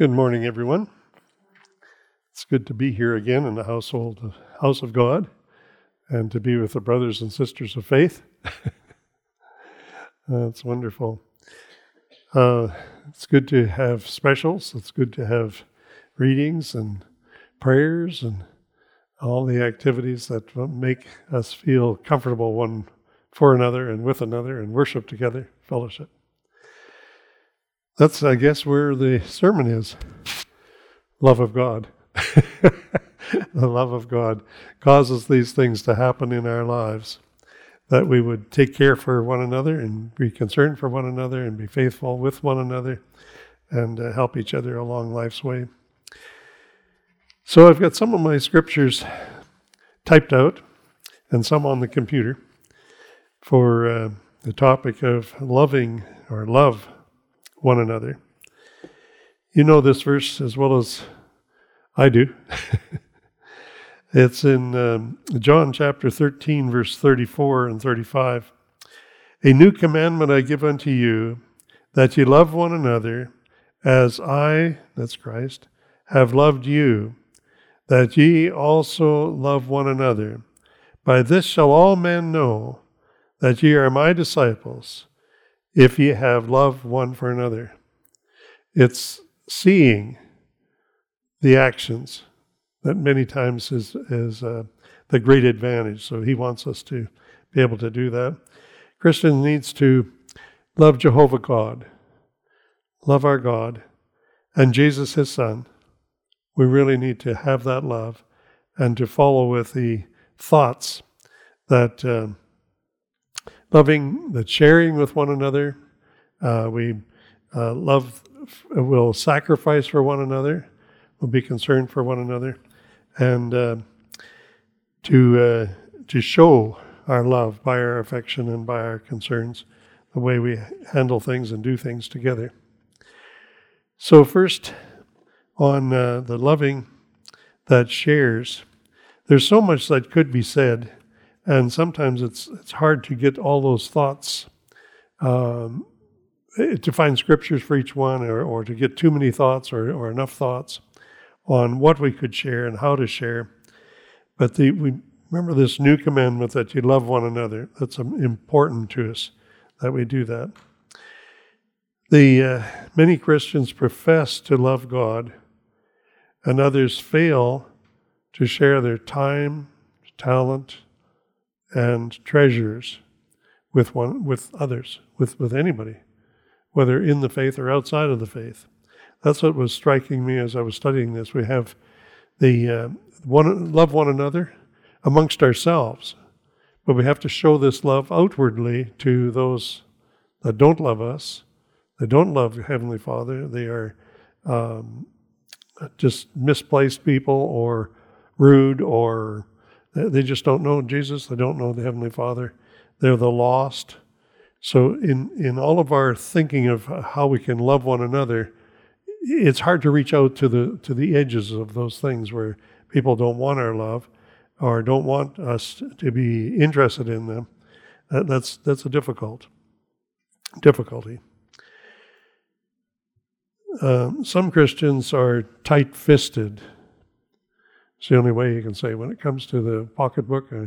Good morning, everyone. It's good to be here again in the household, house of God, and to be with the brothers and sisters of faith. That's wonderful. Uh, it's good to have specials. It's good to have readings and prayers and all the activities that make us feel comfortable one for another and with another and worship together, fellowship. That's, I guess, where the sermon is love of God. the love of God causes these things to happen in our lives. That we would take care for one another and be concerned for one another and be faithful with one another and uh, help each other along life's way. So I've got some of my scriptures typed out and some on the computer for uh, the topic of loving or love one another. You know this verse as well as I do. it's in um, John chapter 13, verse 34 and 35. A new commandment I give unto you, that ye love one another, as I, that's Christ, have loved you, that ye also love one another. By this shall all men know that ye are my disciples, if ye have love one for another. It's seeing the actions that many times is, is uh, the great advantage. So he wants us to be able to do that. Christian needs to love Jehovah God, love our God, and Jesus his Son. We really need to have that love and to follow with the thoughts that. Uh, loving, the sharing with one another. Uh, we uh, love, will sacrifice for one another, will be concerned for one another, and uh, to uh, to show our love by our affection and by our concerns, the way we handle things and do things together. So first, on uh, the loving that shares, there's so much that could be said and sometimes it's it's hard to get all those thoughts um, eh, to find scriptures for each one or, or to get too many thoughts or, or enough thoughts on what we could share and how to share. But the, we remember this new commandment that you love one another? That's important to us that we do that. The uh, many christians profess to love god and others fail to share their time talent and treasures with one with others, with, with anybody, whether in the faith or outside of the faith. That's what was striking me as I was studying this. We have the uh, one love one another amongst ourselves, but we have to show this love outwardly to those that don't love us. They don't love Heavenly Father. They are um, just misplaced people or rude or they just don't know Jesus. They don't know the Heavenly Father. They're the lost. So, in, in all of our thinking of how we can love one another, it's hard to reach out to the to the edges of those things where people don't want our love or don't want us to be interested in them. That, that's that's a difficult difficulty. Um, some Christians are tight-fisted it's the only way you can say when it comes to the pocketbook. Uh,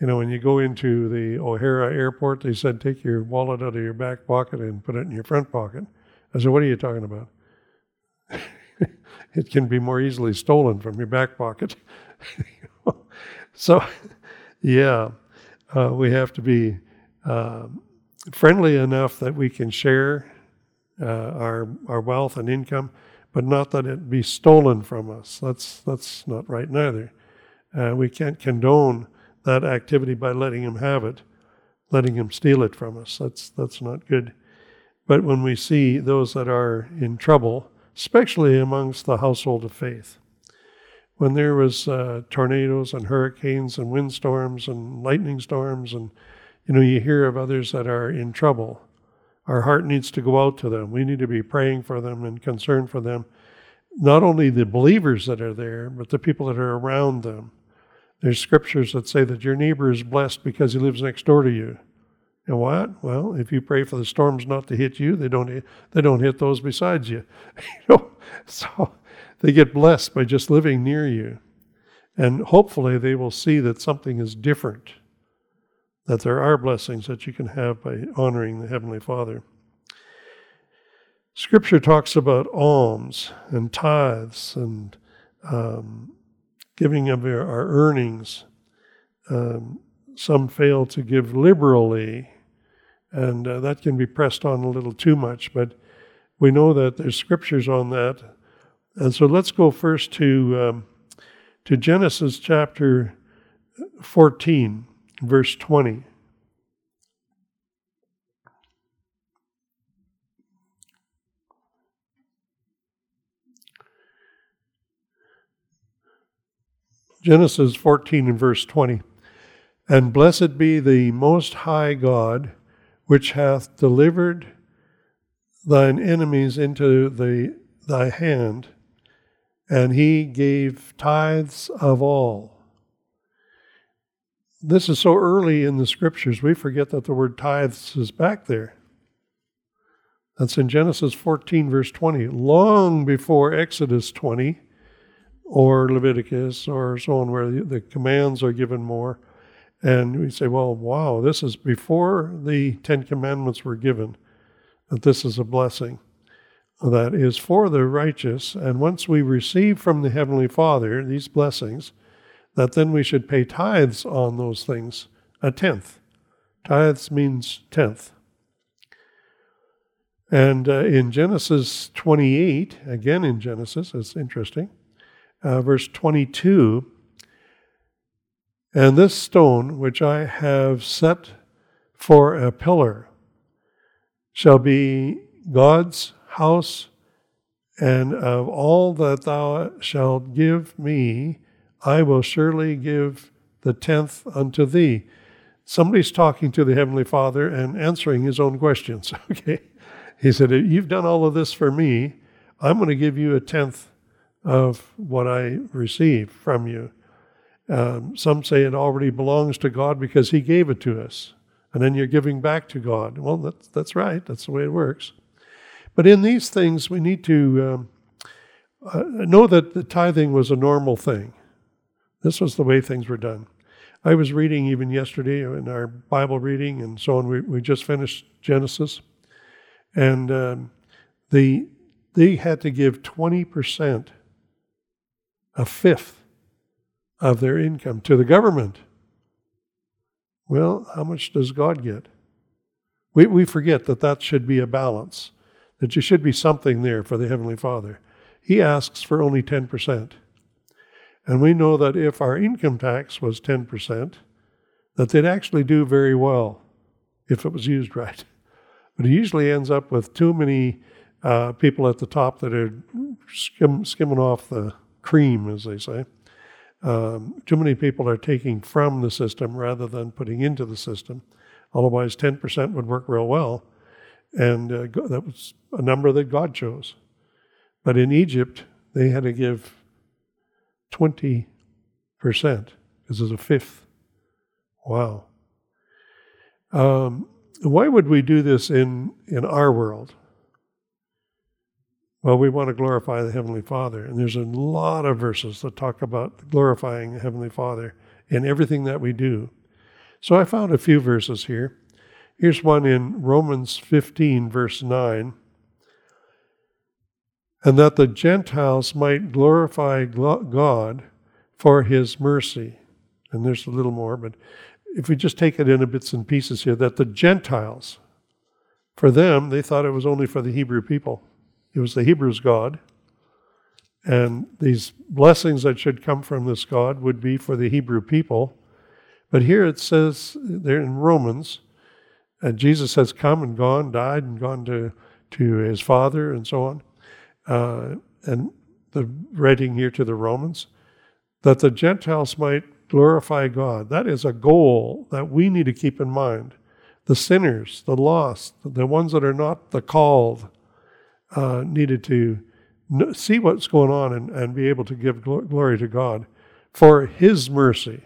you know, when you go into the O'Hare airport, they said take your wallet out of your back pocket and put it in your front pocket. I said, what are you talking about? it can be more easily stolen from your back pocket. so, yeah, uh, we have to be uh, friendly enough that we can share uh, our our wealth and income but not that it be stolen from us. That's, that's not right neither. Uh, we can't condone that activity by letting him have it, letting him steal it from us. That's, that's not good. But when we see those that are in trouble, especially amongst the household of faith, when there was uh, tornadoes and hurricanes and windstorms and lightning storms, and you know you hear of others that are in trouble, our heart needs to go out to them. We need to be praying for them and concerned for them. Not only the believers that are there, but the people that are around them. There's scriptures that say that your neighbor is blessed because he lives next door to you. And what? Well, if you pray for the storms not to hit you, they don't hit. they don't hit those besides you. you know, so they get blessed by just living near you. And hopefully they will see that something is different. That there are blessings that you can have by honoring the Heavenly Father. Scripture talks about alms and tithes and um, giving of our, earnings. Um, some fail to give liberally, and uh, that can be pressed on a little too much, but we know that there's scriptures on that. And so let's go first to, um, to Genesis chapter 14, verse 20. Genesis 14 and verse 20. And blessed be the Most High God, which hath delivered thine enemies into the, thy hand, and he gave tithes of all. This is so early in the scriptures, we forget that the word tithes is back there. That's in Genesis 14, verse 20, long before Exodus 20 or Leviticus or so on, where the commands are given more. And we say, well, wow, this is before the Ten Commandments were given, that this is a blessing that is for the righteous. And once we receive from the Heavenly Father these blessings, that then we should pay tithes on those things, a tenth. Tithes means tenth. And uh, in Genesis 28, again in Genesis, it's interesting, uh, verse 22 And this stone which I have set for a pillar shall be God's house, and of all that thou shalt give me, I will surely give the tenth unto thee. Somebody's talking to the Heavenly Father and answering his own questions. Okay. He said, You've done all of this for me. I'm going to give you a tenth of what I receive from you. Um, some say it already belongs to God because He gave it to us, and then you're giving back to God. Well, that's, that's right, that's the way it works. But in these things, we need to um, uh, know that the tithing was a normal thing. This was the way things were done. I was reading even yesterday in our Bible reading and so on. We, we just finished Genesis, and um, the they had to give twenty percent a fifth of their income to the government. Well, how much does God get? We, we forget that that should be a balance, that there should be something there for the Heavenly Father. He asks for only 10%. And we know that if our income tax was 10%, that they'd actually do very well if it was used right. But it usually ends up with too many uh, people at the top that are skim, skimming off the cream, as they say. Um, too many people are taking from the system rather than putting into the system. Otherwise, 10% would work real well. And uh, that was a number that God chose. But in Egypt, they had to give 20% because it's a fifth. Wow. Um, why would we do this in, in our world? Well, we want to glorify the Heavenly Father. And there's a lot of verses that talk about glorifying the Heavenly Father in everything that we do. So I found a few verses here. Here's one in Romans 15, verse 9. And that the Gentiles might glorify God for his mercy. And there's a little more, but if we just take it in bits and pieces here, that the Gentiles, for them, they thought it was only for the Hebrew people. It was the Hebrews' God. And these blessings that should come from this God would be for the Hebrew people. But here it says, there in Romans, and Jesus has come and gone, died and gone to, to his Father and so on. Uh, and the writing here to the Romans, that the Gentiles might glorify God. That is a goal that we need to keep in mind. The sinners, the lost, the ones that are not the called, uh, needed to see what's going on and, and be able to give glory to God for His mercy,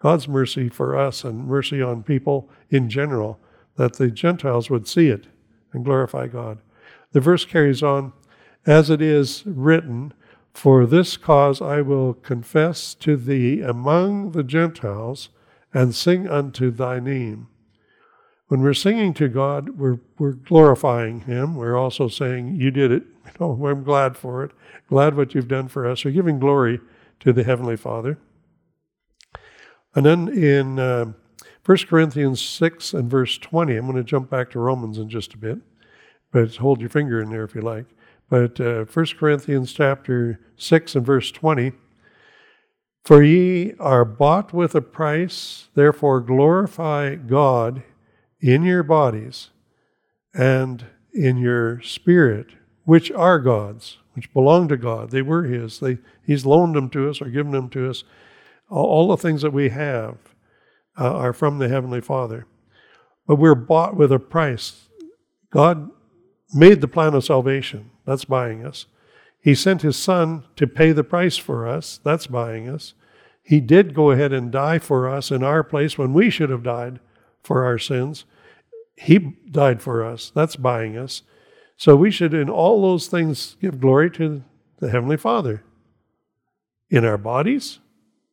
God's mercy for us and mercy on people in general, that the Gentiles would see it and glorify God. The verse carries on, as it is written, For this cause I will confess to thee among the Gentiles and sing unto thy name. When we're singing to God, we're, we're glorifying Him. We're also saying, You did it. You know, I'm glad for it. Glad what you've done for us. We're giving glory to the Heavenly Father. And then in uh, 1 Corinthians 6 and verse 20, I'm going to jump back to Romans in just a bit, but hold your finger in there if you like. But uh, 1 Corinthians chapter 6 and verse 20, For ye are bought with a price, therefore glorify God in your bodies and in your spirit, which are God's, which belong to God. They were His. They, he's loaned them to us or given them to us. All, the things that we have uh, are from the Heavenly Father. But we're bought with a price. God made the plan of salvation. That's buying us. He sent His Son to pay the price for us. That's buying us. He did go ahead and die for us in our place when we should have died for our sins. He died for us. That's buying us. So we should, in all those things, give glory to the Heavenly Father. In our bodies,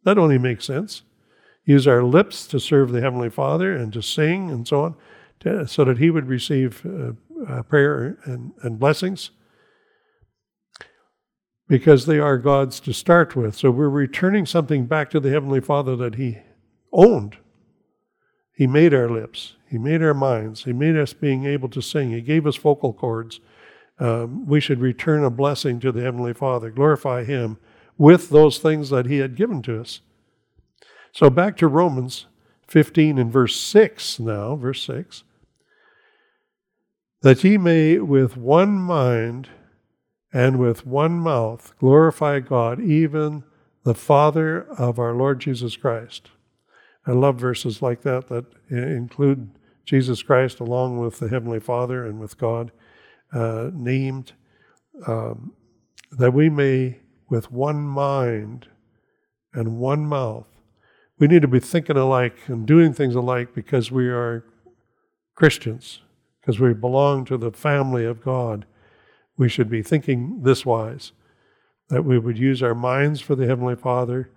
that only makes sense. Use our lips to serve the Heavenly Father and to sing and so on, to, so that He would receive uh, uh, prayer and, and blessings. Because they are God's to start with. So we're returning something back to the Heavenly Father that He owned. He made our lips. He made our minds. He made us being able to sing. He gave us vocal cords. Um, we should return a blessing to the Heavenly Father, glorify Him with those things that He had given to us. So back to Romans 15 and verse 6 now, verse 6. That ye may with one mind and with one mouth glorify God, even the Father of our Lord Jesus Christ. I love verses like that that include Jesus Christ along with the Heavenly Father and with God uh, named, um, that we may, with one mind and one mouth, we need to be thinking alike and doing things alike because we are Christians, because we belong to the family of God. We should be thinking this wise that we would use our minds for the Heavenly Father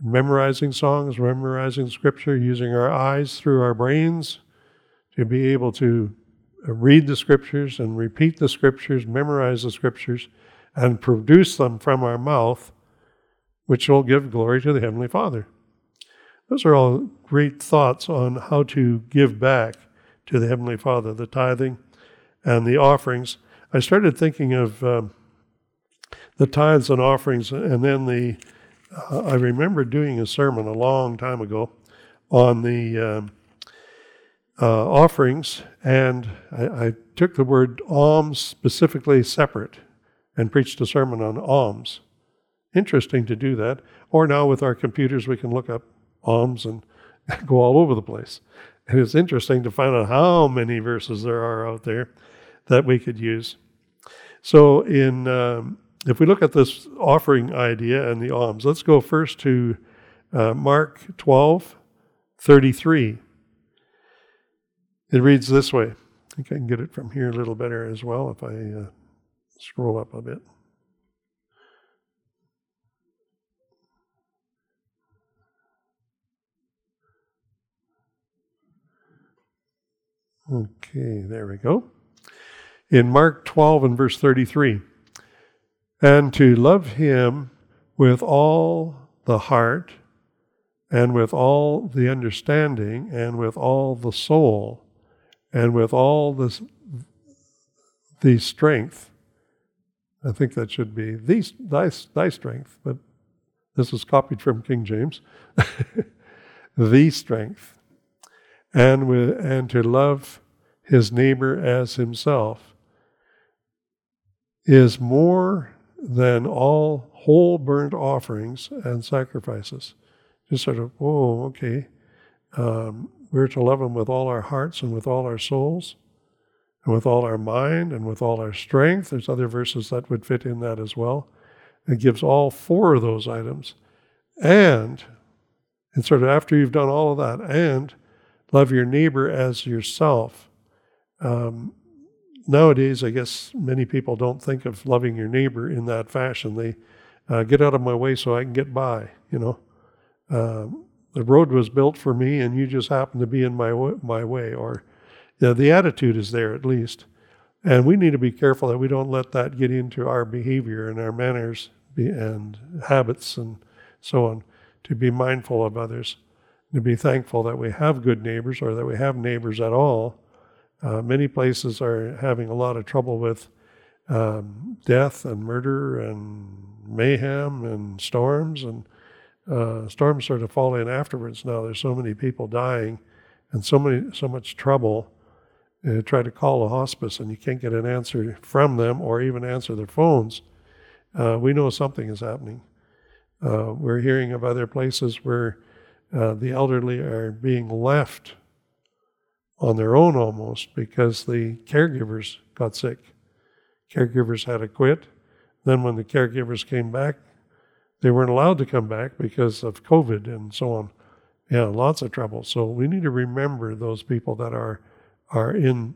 memorizing songs, memorizing scripture, using our eyes through our brains to be able to uh, read the scriptures and repeat the scriptures, memorize the scriptures, and produce them from our mouth, which will give glory to the Heavenly Father. Those are all great thoughts on how to give back to the Heavenly Father, the tithing and the offerings. I started thinking of um, the tithes and offerings and then the uh, I remember doing a sermon a long time ago on the um, uh, offerings, and I, I, took the word alms specifically separate and preached a sermon on alms. Interesting to do that. Or now with our computers, we can look up alms and go all over the place. And it's interesting to find out how many verses there are out there that we could use. So in um, if we look at this offering idea and the alms, let's go first to uh, Mark 12, 33. It reads this way. I think I can get it from here a little better as well if I uh, scroll up a bit. Okay, there we go. In Mark 12 and verse 33 and to love Him with all the heart and with all the understanding and with all the soul and with all the, the strength. I think that should be the, thy, thy strength, but this is copied from King James. the strength. And, with, and to love his neighbor as himself is more than all whole burnt offerings and sacrifices. Just sort of, oh, okay. Um, we're to love Him with all our hearts and with all our souls, and with all our mind and with all our strength. There's other verses that would fit in that as well. It gives all four of those items. And, and sort of after you've done all of that, and love your neighbor as yourself. Um, nowadays, I guess many people don't think of loving your neighbor in that fashion. They uh, get out of my way so I can get by. You know, uh, the road was built for me, and you just happen to be in my my way. Or you know, the attitude is there at least, and we need to be careful that we don't let that get into our behavior and our manners and habits and so on. To be mindful of others, to be thankful that we have good neighbors or that we have neighbors at all uh, many places are having a lot of trouble with um, death and murder and mayhem and storms, and uh, storms sort of fall in afterwards. Now there's so many people dying, and so many so much trouble. You try to call a hospice, and you can't get an answer from them or even answer their phones. Uh, we know something is happening. Uh, we're hearing of other places where uh, the elderly are being left on their own almost because the caregivers got sick. Caregivers had to quit. Then, when the caregivers came back, they weren't allowed to come back because of COVID and so on. Yeah, lots of trouble. So we need to remember those people that are are in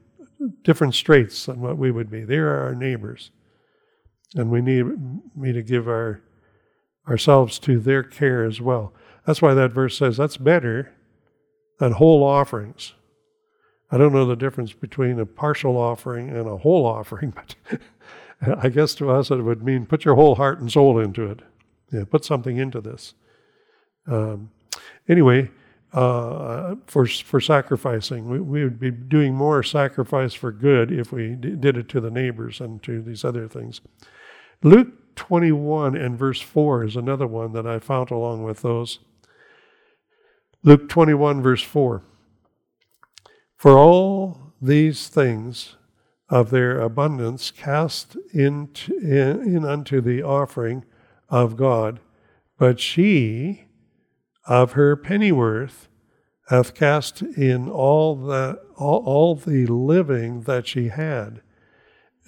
different straits than what we would be. They are our neighbors, and we need me to give our ourselves to their care as well. That's why that verse says that's better than whole offerings. I don't know the difference between a partial offering and a whole offering, but I guess to us it would mean put your whole heart and soul into it. Yeah, put something into this. Um, anyway, uh, for for sacrificing, we, we would be doing more sacrifice for good if we d- did it to the neighbors and to these other things. Luke 21 and verse 4 is another one that I found along with those. Luke 21, verse 4. For all these things of their abundance cast in, in, in unto the offering of God, but she of her penury hath cast in all the all, all the living that she had.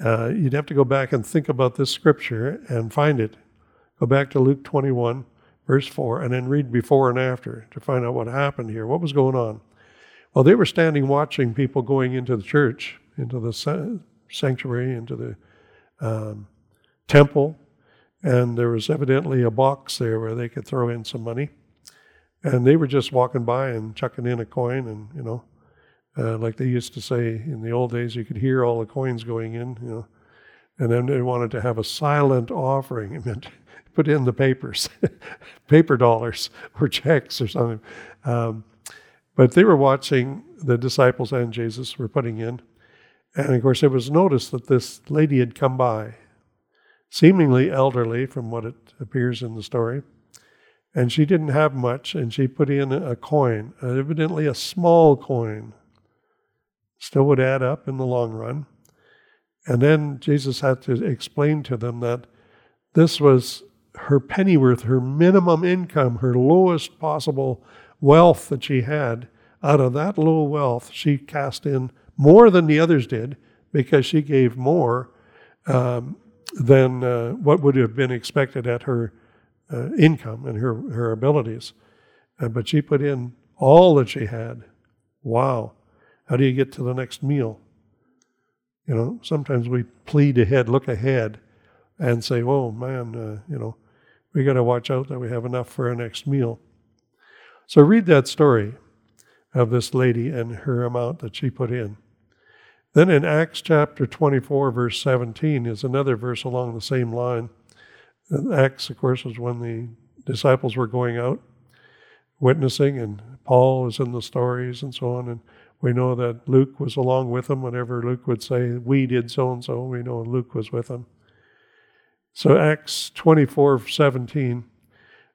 Uh, you'd have to go back and think about this scripture and find it. Go back to Luke 21, verse 4, and then read before and after to find out what happened here. What was going on? Well, they were standing watching people going into the church, into the sanctuary, into the um, temple, and there was evidently a box there where they could throw in some money. And they were just walking by and chucking in a coin, and you know, uh, like they used to say in the old days, you could hear all the coins going in, you know. And then they wanted to have a silent offering. It meant put in the papers, paper dollars or checks or something. Um, but they were watching the disciples and Jesus were putting in. And of course, it was noticed that this lady had come by, seemingly elderly from what it appears in the story. And she didn't have much, and she put in a coin, evidently a small coin. Still would add up in the long run. And then Jesus had to explain to them that this was her penury, her minimum income, her lowest possible wealth that she had, out of that little wealth, she cast in more than the others did because she gave more um, than uh, what would have been expected at her uh, income and her, her abilities. Uh, but she put in all that she had. Wow. How do you get to the next meal? You know, sometimes we plead ahead, look ahead, and say, oh man, uh, you know, we got to watch out that we have enough for our next meal. So read that story of this lady and her amount that she put in. Then in Acts chapter 24, verse 17, is another verse along the same line. Acts, of course, was when the disciples were going out witnessing, and Paul was in the stories and so on. And we know that Luke was along with them. Whenever Luke would say, We did so and so, we know Luke was with them. So Acts 24, 17.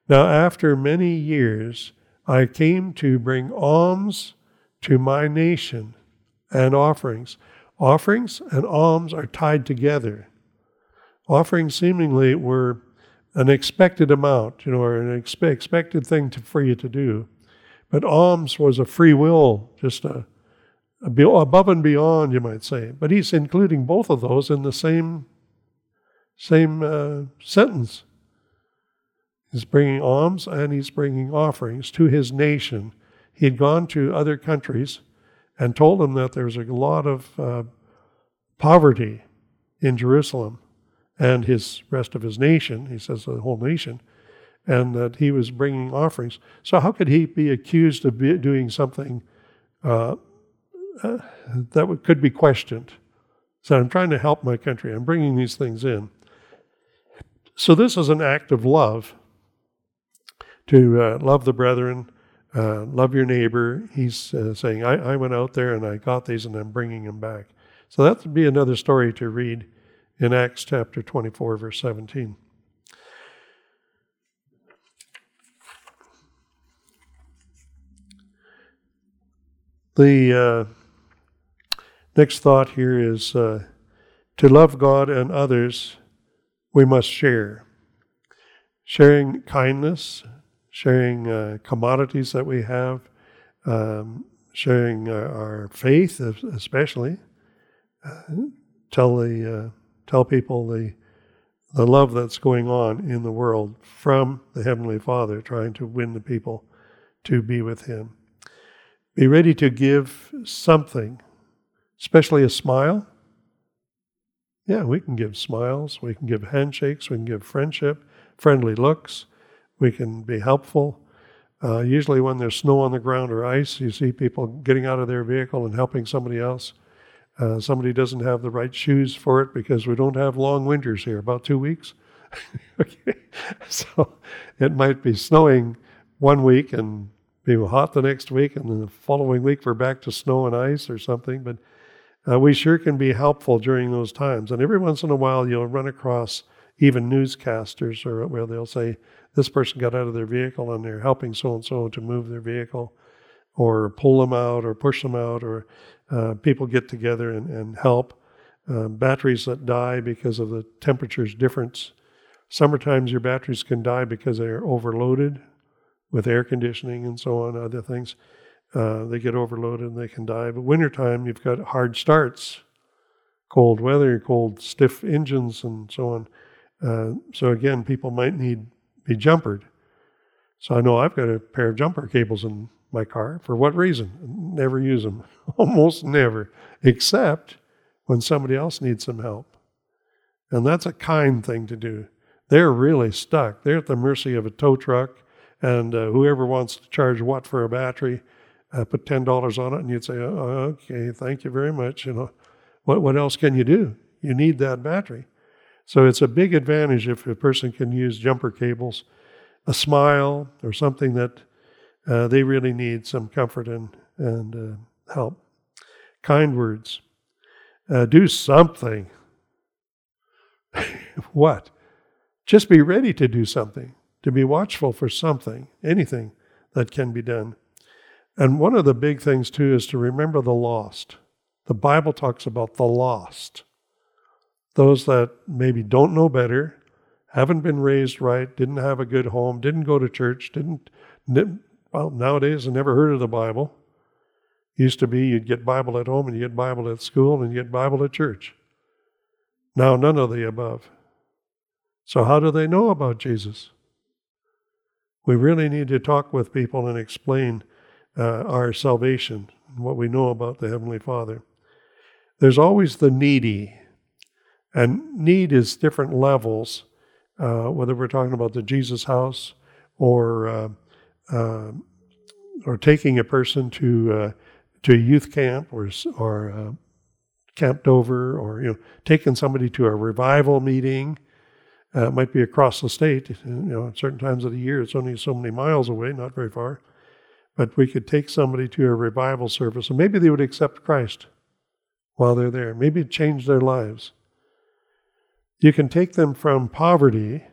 Now, after many years, I came to bring alms to my nation and offerings. Offerings and alms are tied together. Offerings seemingly were an expected amount, you know, or an expe- expected thing to, for you to do. But alms was a free will, just a, a above and beyond, you might say. But he's including both of those in the same same uh, sentence. He's bringing alms and he's bringing offerings to his nation. he had gone to other countries and told them that there was a lot of uh, poverty in Jerusalem and his rest of his nation. He says the whole nation, and that he was bringing offerings. So how could he be accused of be doing something uh, uh, that could be questioned? So I'm trying to help my country. I'm bringing these things in. So this is an act of love to uh, love the brethren, uh, love your neighbor. He's uh, saying, I, I, went out there and I got these and I'm bringing them back. So that would be another story to read in Acts chapter 24, verse 17. The uh, next thought here is uh, to love God and others, we must share. Sharing kindness, sharing uh, commodities that we have, um, sharing uh, our faith, especially. Uh, tell the uh, tell people the the love that's going on in the world from the Heavenly Father, trying to win the people to be with Him. Be ready to give something, especially a smile. Yeah, we can give smiles, we can give handshakes, we can give friendship, friendly looks, we can be helpful. Uh, usually, when there's snow on the ground or ice, you see people getting out of their vehicle and helping somebody else. Uh, somebody doesn't have the right shoes for it because we don't have long winters here, about two weeks. okay. So it might be snowing one week and be hot the next week, and then the following week we're back to snow and ice or something. But uh, we sure can be helpful during those times. And every once in a while, you'll run across even newscasters or where they'll say, this person got out of their vehicle and they're helping so and so to move their vehicle or pull them out or push them out or uh, people get together and, and help. Uh, batteries that die because of the temperature's difference. Summertimes your batteries can die because they're overloaded with air conditioning and so on, other things. Uh, they get overloaded and they can die. But wintertime, you've got hard starts, cold weather, cold, stiff engines, and so on. Uh, so again, people might need be jumpered. So I know I've got a pair of jumper cables in my car. For what reason? Never use them. Almost never, except when somebody else needs some help. And that's a kind thing to do. They're really stuck. They're at the mercy of a tow truck, and uh, whoever wants to charge what for a battery, uh, put ten dollars on it, and you'd say, oh, "Okay, thank you very much." You know, what what else can you do? You need that battery. So it's a big advantage if a person can use jumper cables, a smile, or something that uh, they really need some comfort and, and uh, help. Kind words. Uh, do something. what? Just be ready to do something, to be watchful for something, anything that can be done. And one of the big things, too, is to remember the lost. The Bible talks about the lost those that maybe don't know better, haven't been raised right, didn't have a good home, didn't go to church, didn't, well, nowadays I never heard of the Bible. Used to be you'd get Bible at home and you get Bible at school and you get Bible at church. Now none of the above. So how do they know about Jesus? We really need to talk with people and explain uh, our salvation and what we know about the Heavenly Father. There's always the needy and need is different levels, uh, whether we're talking about the Jesus house or uh, uh, or taking a person to uh, to a youth camp or or uh, camped over, or you know taking somebody to a revival meeting. Uh, it might be across the state. You know, at certain times of the year, it's only so many miles away, not very far. But we could take somebody to a revival service, and maybe they would accept Christ while they're there. Maybe it change their lives. You can take them from poverty,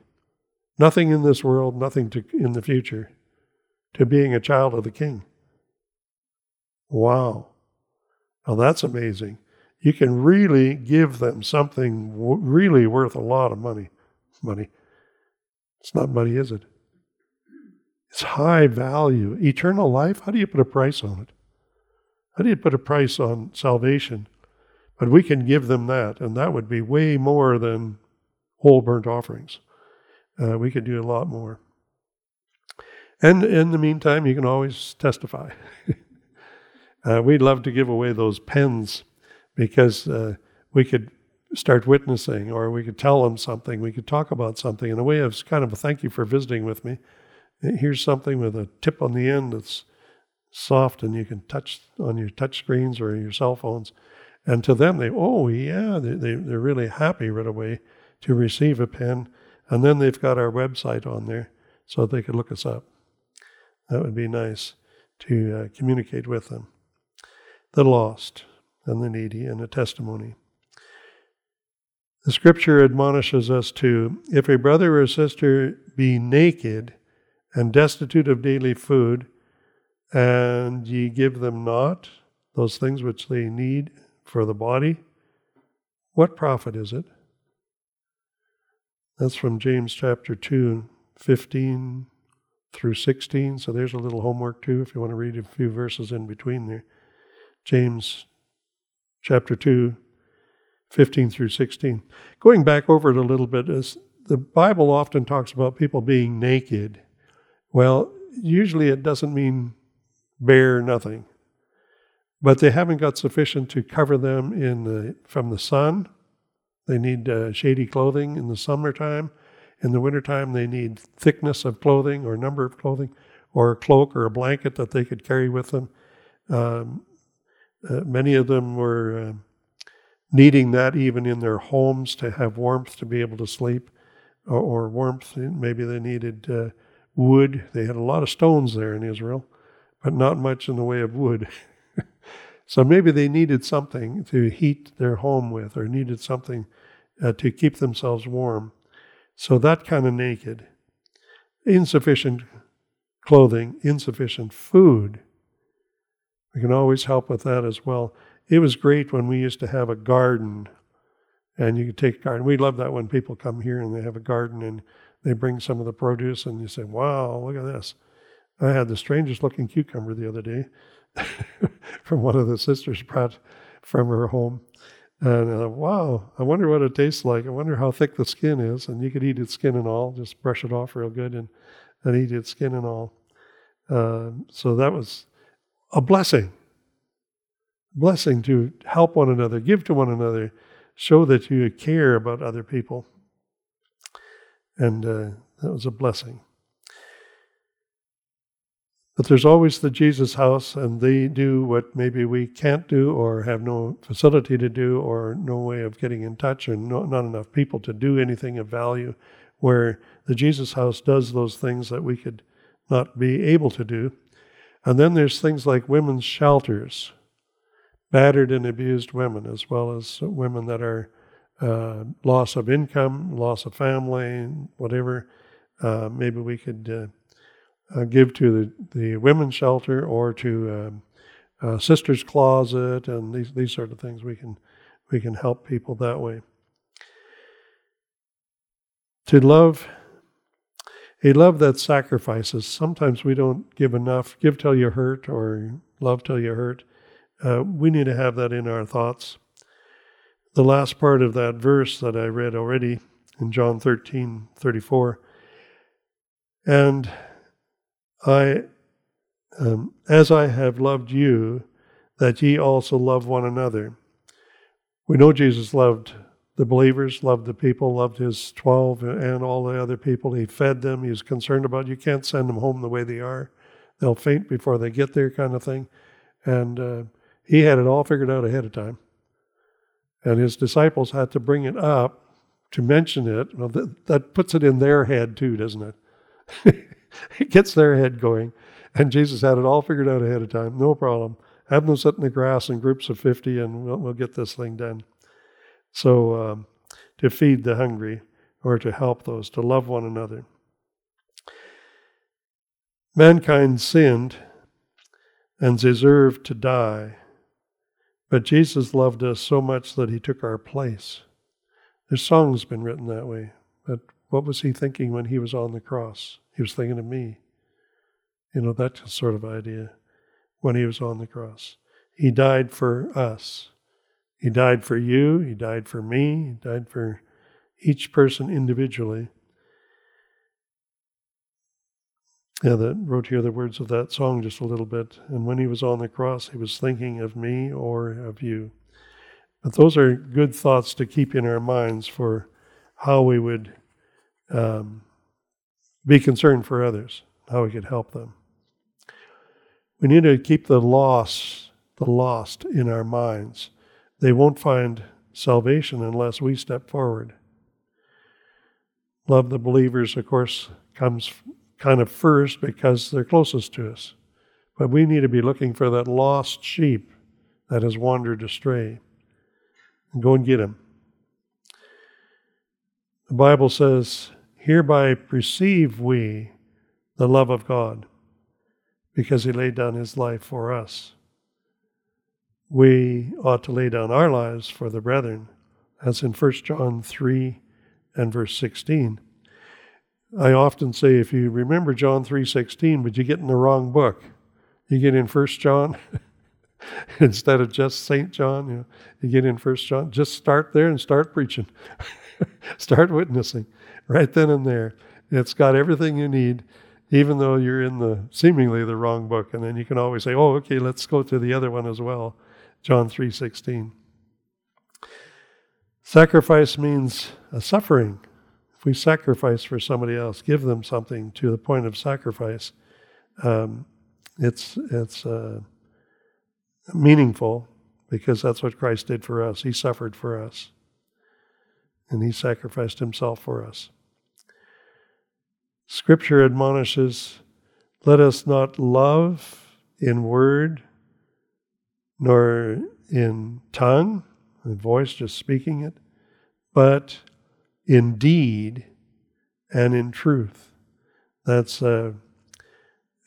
nothing in this world, nothing to, in the future, to being a child of the king. Wow. Now that's amazing. You can really give them something really worth a lot of money. Money. It's not money, is it? It's high value. Eternal life, how do you put a price on it? How do you put a price on salvation? But we can give them that, and that would be way more than whole burnt offerings. Uh, we could do a lot more. And in the meantime, you can always testify. uh, we'd love to give away those pens because uh, we could start witnessing or we could tell them something. We could talk about something in a way of kind of a thank you for visiting with me. Here's something with a tip on the end that's soft and you can touch on your touch screens or your cell phones. And to them, they, oh, yeah, they, they, they're really happy right away to receive a pen. And then they've got our website on there so they could look us up. That would be nice to uh, communicate with them. The lost and the needy and a testimony. The scripture admonishes us to if a brother or sister be naked and destitute of daily food, and ye give them not those things which they need for the body, what profit is it? That's from James chapter 2, 15 through 16. So there's a little homework too, if you want to read a few verses in between there. James chapter 2, 15 through 16. Going back over it a little bit, is the Bible often talks about people being naked. Well, usually it doesn't mean bare nothing, but they haven't got sufficient to cover them in the, from the sun. They need uh, shady clothing in the summertime. In the wintertime, they need thickness of clothing or number of clothing or a cloak or a blanket that they could carry with them. Um, uh, many of them were uh, needing that even in their homes to have warmth to be able to sleep or, or warmth. Maybe they needed uh, wood. They had a lot of stones there in Israel, but not much in the way of wood. so maybe they needed something to heat their home with or needed something uh, to keep themselves warm. So that kind of naked, insufficient clothing, insufficient food. We can always help with that as well. It was great when we used to have a garden and you could take a garden. We love that when people come here and they have a garden and they bring some of the produce and you say, wow, look at this. I had the strangest looking cucumber the other day from one of the sisters brought from her home. And uh, wow, I wonder what it tastes like. I wonder how thick the skin is. And you could eat its skin and all, just brush it off real good and, and eat its skin and all. Uh, so that was a blessing. Blessing to help one another, give to one another, show that you care about other people. And uh, that was a blessing. But there's always the Jesus house, and they do what maybe we can't do or have no facility to do or no way of getting in touch or no, not enough people to do anything of value, where the Jesus house does those things that we could not be able to do. And then there's things like women's shelters, battered and abused women, as well as women that are uh, loss of income, loss of family, whatever. Uh, maybe we could uh, uh, give to the, the women's shelter or to um, uh, Sister's Closet and these, these sort of things. We can, we can help people that way. To love, a love that sacrifices. Sometimes we don't give enough. Give till you hurt or love till you hurt. Uh, we need to have that in our thoughts. The last part of that verse that I read already in John 13 34. And I, um, as I have loved you, that ye also love one another. We know Jesus loved the believers, loved the people, loved his 12 and all the other people. He fed them. He was concerned about you can't send them home the way they are. They'll faint before they get there, kind of thing. And uh, he had it all figured out ahead of time. And his disciples had to bring it up to mention it. Well, that, that puts it in their head too, doesn't it? it gets their head going. And Jesus had it all figured out ahead of time. No problem. Have them sit in the grass in groups of 50 and we'll, we'll get this thing done. So, um, to feed the hungry or to help those, to love one another. Mankind sinned and deserved to die, but Jesus loved us so much that he took our place. There's songs been written that way, but what was he thinking when he was on the cross? He was thinking of me. You know, that sort of idea when he was on the cross. He died for us. He died for you. He died for me. He died for each person individually Yeah, that wrote here the words of that song just a little bit. And when he was on the cross, he was thinking of me or of you. But those are good thoughts to keep in our minds for how we would um, be concerned for others, how we could help them. We need to keep the lost, the lost in our minds. They won't find salvation unless we step forward. Love the believers, of course, comes kind of first because they're closest to us. But we need to be looking for that lost sheep that has wandered astray and go and get him. The Bible says, Hereby perceive we the love of God because he laid down his life for us. We ought to lay down our lives for the brethren, as in 1 John 3 and verse 16. I often say if you remember John 3:16, but you get in the wrong book. You get in 1 John instead of just St. John, you, know, you get in 1 John, just start there and start preaching. start witnessing right then and there. It's got everything you need even though you're in the seemingly the wrong book and then you can always say, "Oh, okay, let's go to the other one as well." John 3:16. Sacrifice means a suffering If we sacrifice for somebody else, give them something to the point of sacrifice, um, it's it's uh, meaningful because that's what Christ did for us. He suffered for us, and He sacrificed Himself for us. Scripture admonishes, "Let us not love in word, nor in tongue, the voice just speaking it, but." in deed and in truth. That's uh,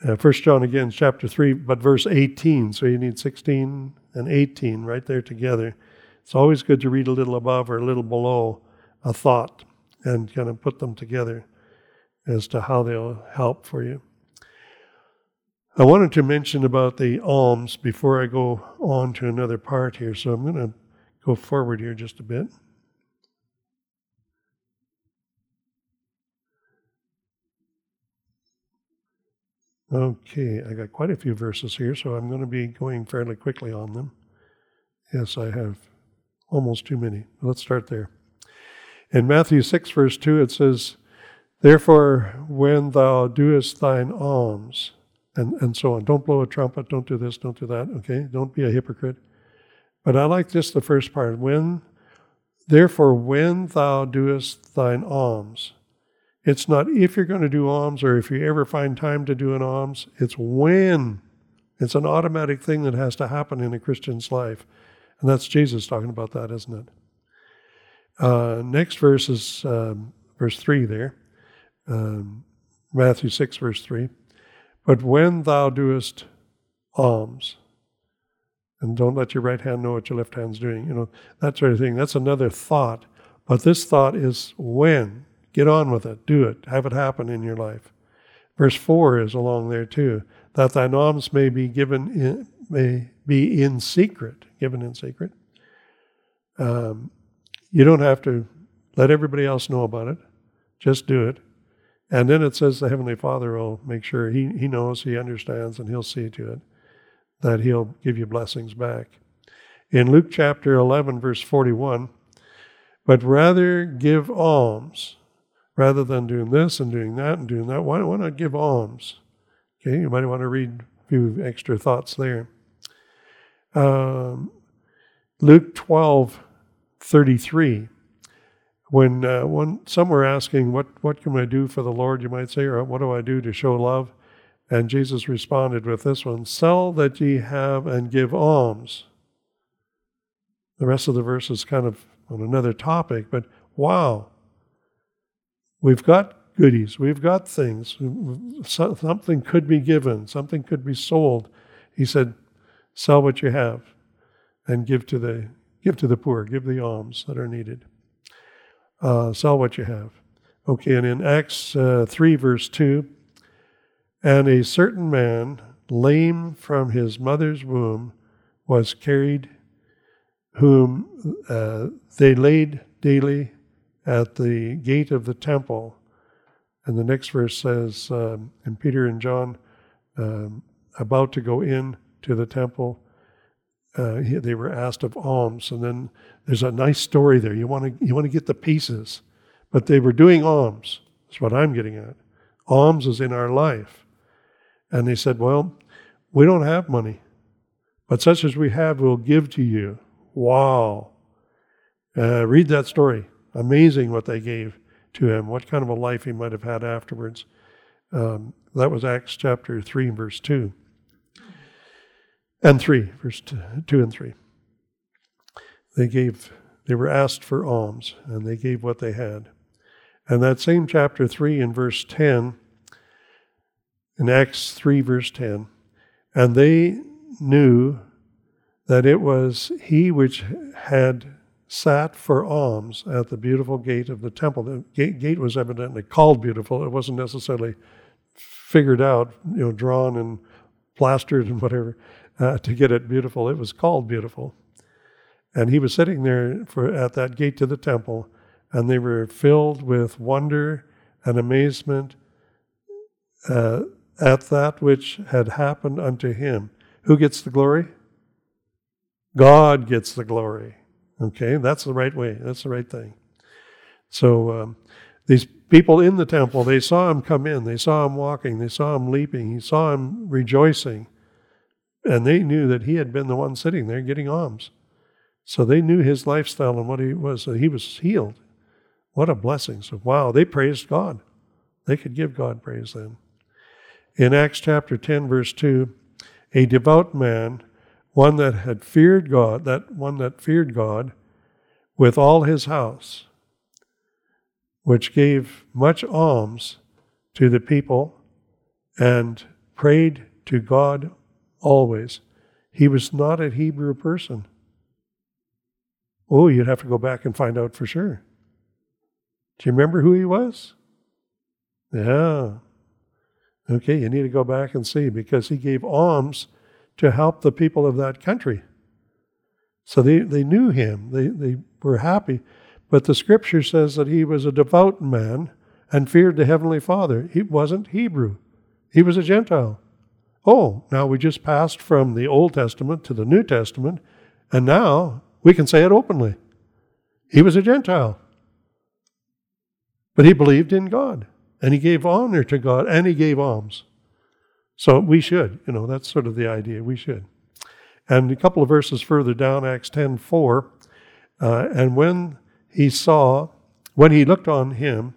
uh, 1 John again, chapter 3, but verse 18. So you need 16 and 18 right there together. It's always good to read a little above or a little below a thought and kind of put them together as to how they'll help for you. I wanted to mention about the alms before I go on to another part here, so I'm going to go forward here just a bit. Okay, I got quite a few verses here, so I'm going to be going fairly quickly on them. Yes, I have almost too many. Let's start there. In Matthew 6, verse 2, it says, Therefore, when thou doest thine alms, and, and so on, don't blow a trumpet, don't do this, don't do that, okay? Don't be a hypocrite. But I like just the first part. When, therefore, when thou doest thine alms, it's not if you're going to do alms or if you ever find time to do an alms, it's when. It's an automatic thing that has to happen in a Christian's life. And that's Jesus talking about that, isn't it? Uh, next verse is um, verse 3 there. Um, Matthew 6, verse 3. But when thou doest alms, and don't let your right hand know what your left hand's doing, you know, that sort of thing. That's another thought. But this thought is when. Get on with it. Do it. Have it happen in your life. Verse 4 is along there too. That thine alms may be given in, may be in secret, given in secret. Um, you don't have to let everybody else know about it. Just do it. And then it says the Heavenly Father will make sure he, he knows, he understands, and he'll see to it that he'll give you blessings back. In Luke chapter 11, verse 41, but rather give alms rather than doing this and doing that and doing that, why, why not give alms? Okay, you might want to read a few extra thoughts there. Um, Luke 12, 33. When, uh, when some were asking, what, what can I do for the Lord, you might say, or what do I do to show love? And Jesus responded with this one Sell that ye have and give alms. The rest of the verse is kind of on another topic, but wow, We've got goodies, we've got things. Something could be given, something could be sold. He said, sell what you have and give to the give to the poor, give the alms that are needed. Uh, sell what you have. Okay, and in Acts uh, 3, verse 2, and a certain man, lame from his mother's womb, was carried, whom uh, they laid daily at the gate of the temple And the next verse says, um, and Peter and John, um, about to go in to the temple, uh, they were asked of alms. And then there's a nice story there. You want to you want to get the pieces, but they were doing alms. That's what I'm getting at. Alms is in our life. And they said, Well, we don't have money, but such as we have, we'll give to you. Wow. Uh, read that story. Amazing what they gave to him, what kind of a life he might have had afterwards. Um, that was Acts chapter 3, verse 2. And 3, verse 2 and 3. They gave, they were asked for alms, and they gave what they had. And that same chapter 3 in verse 10, in Acts 3, verse 10, and they knew that it was he which had sat for alms at the beautiful gate of the temple. The gate, gate was evidently called beautiful. It wasn't necessarily figured out, you know, drawn and plastered and whatever uh, to get it beautiful. It was called beautiful. And he was sitting there for, at that gate to the temple, and they were filled with wonder and amazement uh, at that which had happened unto him. Who gets the glory? God gets the glory. Okay, that's the right way. That's the right thing. So um, these people in the temple, they saw him come in. They saw him walking. They saw him leaping. He saw him rejoicing. And they knew that he had been the one sitting there getting alms. So they knew his lifestyle and what he was. So he was healed. What a blessing. So, wow, they praised God. They could give God praise then. In Acts chapter 10, verse 2, a devout man, one that had feared God, that one that feared God with all his house, which gave much alms to the people and prayed to God always. He was not a Hebrew person. Oh, you'd have to go back and find out for sure. Do you remember who he was? Yeah. Okay, you need to go back and see because he gave alms to help the people of that country. So they, they knew him, they, they were happy. But the scripture says that he was a devout man and feared the Heavenly Father. He wasn't Hebrew, he was a Gentile. Oh, now we just passed from the Old Testament to the New Testament, and now we can say it openly. He was a Gentile. But he believed in God and he gave honor to God and he gave alms. So we should, you know, that's sort of the idea. We should. And a couple of verses further down, Acts 10 4, uh, and when he saw, when he looked on him,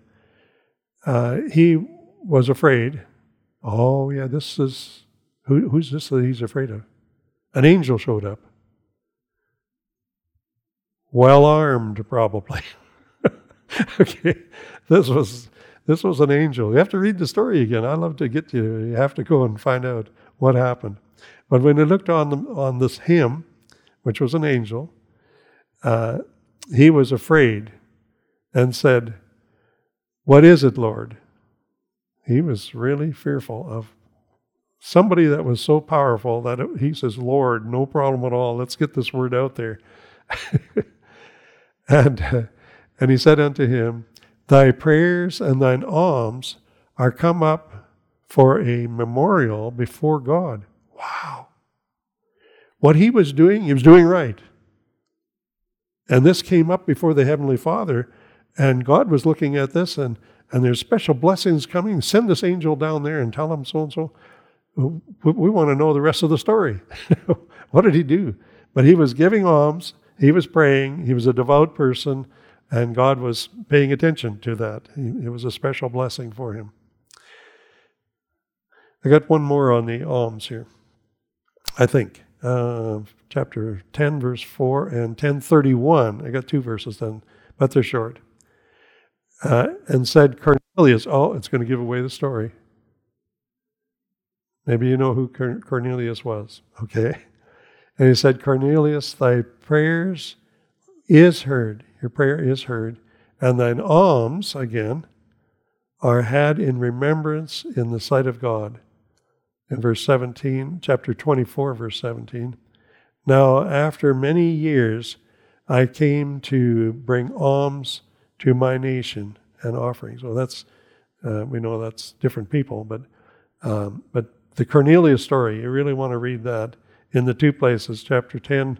uh, he was afraid. Oh, yeah, this is, who, who's this that he's afraid of? An angel showed up. Well armed, probably. okay, this was this was an angel. You have to read the story again. I love to get you. You have to go and find out what happened. But when he looked on the, on this him, which was an angel, uh, he was afraid and said, "What is it, Lord?" He was really fearful of somebody that was so powerful that it, he says, "Lord, no problem at all. Let's get this word out there." and uh, and he said unto him, Thy prayers and thine alms are come up for a memorial before God. Wow. What he was doing, he was doing right. And this came up before the Heavenly Father, and God was looking at this, and, and there's special blessings coming. Send this angel down there and tell him so and so. We want to know the rest of the story. what did he do? But he was giving alms, he was praying, he was a devout person, and God was paying attention to that. It was a special blessing for him. I got one more on the alms here, I think. Uh, chapter 10, verse 4 and 1031. I got two verses then, but they're short. Uh, and said Cornelius, oh, it's going to give away the story. Maybe you know who Cornelius was, okay? And he said, Cornelius, thy prayers is heard, your prayer is heard, and thine alms, again, are had in remembrance in the sight of God. In verse 17, chapter 24, verse 17. Now, after many years, I came to bring alms to my nation and offerings. Well, that's Uh, we know that's different people, but um, but the Cornelius story, you really want to read that in the two places, chapter 10,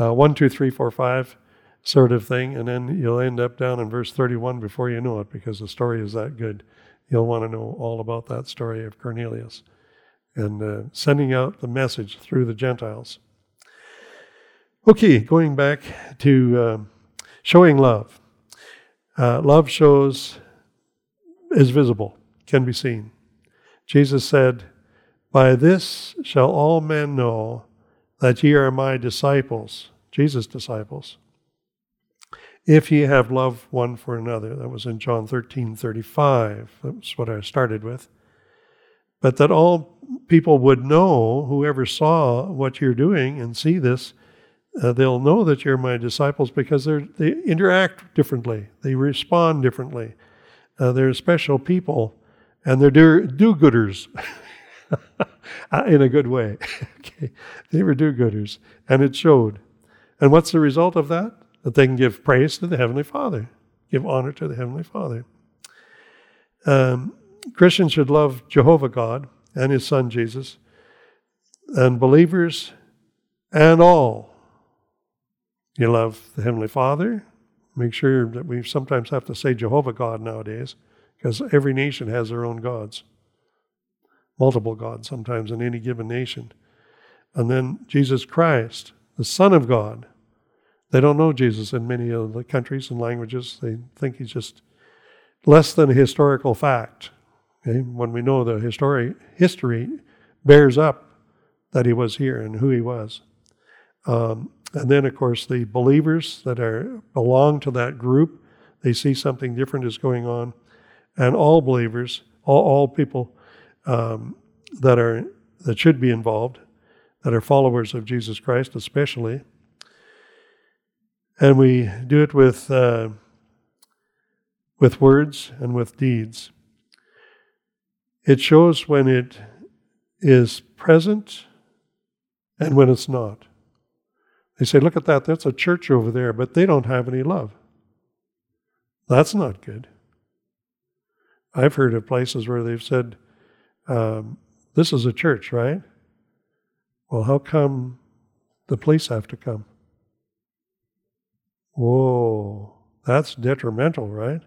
uh, 1, 2, 3, 4, 5 sort of thing, and then you'll end up down in verse 31 before you know it because the story is that good. You'll want to know all about that story of Cornelius and uh, sending out the message through the Gentiles. Okay, going back to uh, showing love. Uh, love shows, is visible, can be seen. Jesus said, By this shall all men know that ye are my disciples, Jesus' disciples, if ye have love one for another. That was in John 13 35. That's what I started with. But that all people would know, whoever saw what you're doing and see this, uh, they'll know that you're my disciples because they interact differently, they respond differently. Uh, they're special people, and they're do gooders in a good way. okay. They were do gooders, and it showed. And what's the result of that? That they can give praise to the Heavenly Father, give honor to the Heavenly Father. Um, Christians should love Jehovah God and His Son Jesus, and believers and all you love the Heavenly Father. Make sure that we sometimes have to say Jehovah God nowadays, because every nation has their own gods, multiple gods sometimes in any given nation. And then Jesus Christ, the Son of God. They don't know Jesus in many of the countries and languages. They think he's just less than a historical fact. Okay? When we know the history, history bears up that he was here and who he was. Um, and then, of course, the believers that are belong to that group, they see something different is going on. And all believers, all, all people um, that are that should be involved, that are followers of Jesus Christ, especially. And we do it with uh, with words and with deeds. It shows when it is present and when it's not. They say, look at that, that's a church over there, but they don't have any love. That's not good. I've heard of places where they've said, um, this is a church, right? Well, how come the police have to come? Whoa, that's detrimental, right?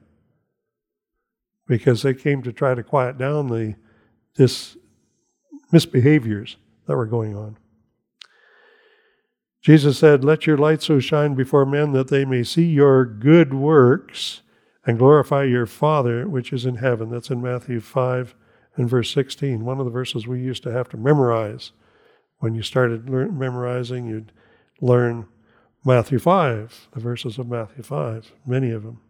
Because they came to try to quiet down the this misbehaviors that were going on. Jesus said, Let your light so shine before men that they may see your good works and glorify your Father which is in heaven. That's in Matthew 5 and verse 16. One of the verses we used to have to memorize. When you started memorizing, you'd learn Matthew 5, the verses of Matthew 5, many of them.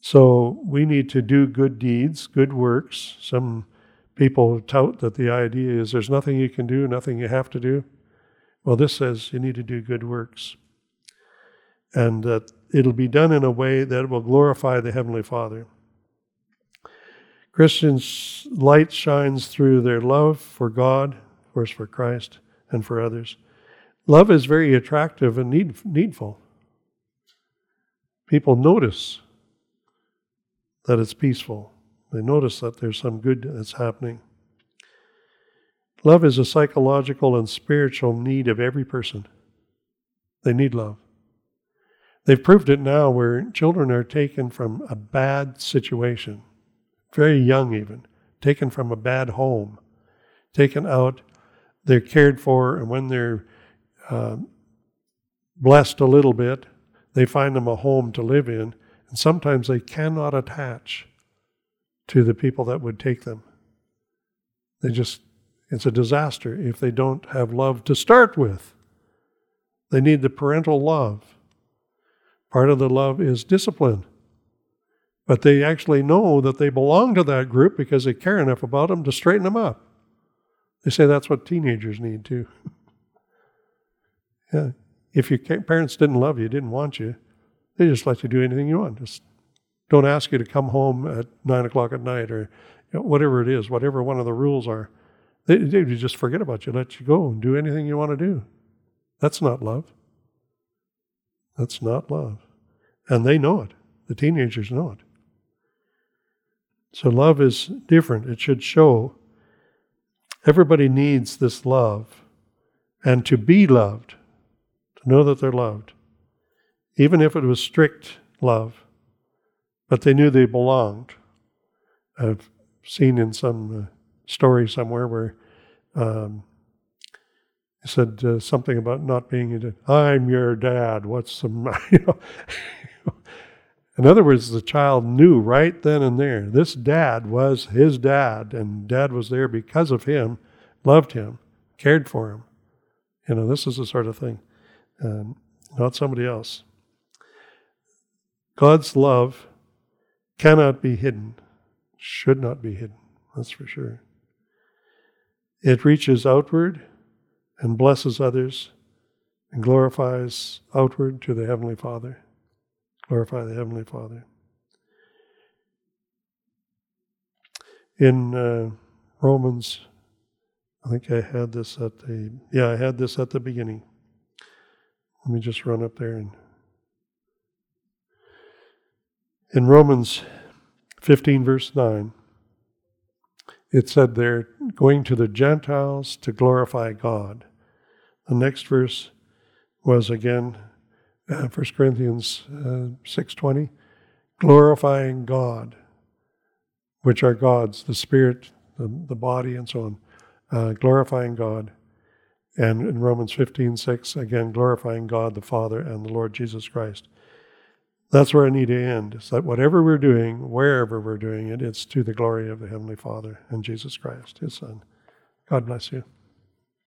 So we need to do good deeds, good works. Some people tout that the idea is there's nothing you can do, nothing you have to do. Well, this says you need to do good works. And that it'll be done in a way that will glorify the Heavenly Father. Christians' light shines through their love for God, of course, for Christ, and for others. Love is very attractive and need, needful. People notice that it's peaceful, they notice that there's some good that's happening. Love is a psychological and spiritual need of every person. They need love. They've proved it now where children are taken from a bad situation, very young even, taken from a bad home, taken out, they're cared for, and when they're uh, blessed a little bit, they find them a home to live in, and sometimes they cannot attach to the people that would take them. They just it's a disaster if they don't have love to start with. They need the parental love. Part of the love is discipline. But they actually know that they belong to that group because they care enough about them to straighten them up. They say that's what teenagers need too. yeah. If your parents didn't love you, didn't want you, they just let you do anything you want. Just don't ask you to come home at nine o'clock at night or you know, whatever it is, whatever one of the rules are. They, they just forget about you, let you go and do anything you want to do. That's not love. That's not love. And they know it. The teenagers know it. So love is different. It should show. Everybody needs this love and to be loved, to know that they're loved, even if it was strict love, but they knew they belonged. I've seen in some uh, story somewhere where um, said uh, something about not being. I'm your dad. What's the you know? In other words, the child knew right then and there this dad was his dad, and dad was there because of him, loved him, cared for him. You know, this is the sort of thing, um, not somebody else. God's love cannot be hidden, should not be hidden, that's for sure. It reaches outward and blesses others and glorifies outward to the Heavenly Father. Glorify the Heavenly Father. In uh, Romans, I think I had this at the, yeah, I had this at the beginning. Let me just run up there and. In Romans 15, verse 9, it said they're going to the Gentiles to glorify God. The next verse was again uh, 1 Corinthians uh, 6.20, glorifying God, which are God's, the spirit, the, the body, and so on, uh, glorifying God. And in Romans 15.6, again, glorifying God the Father and the Lord Jesus Christ. That's where I need to end. Is that whatever we're doing, wherever we're doing it, it's to the glory of the Heavenly Father and Jesus Christ, His Son. God bless you.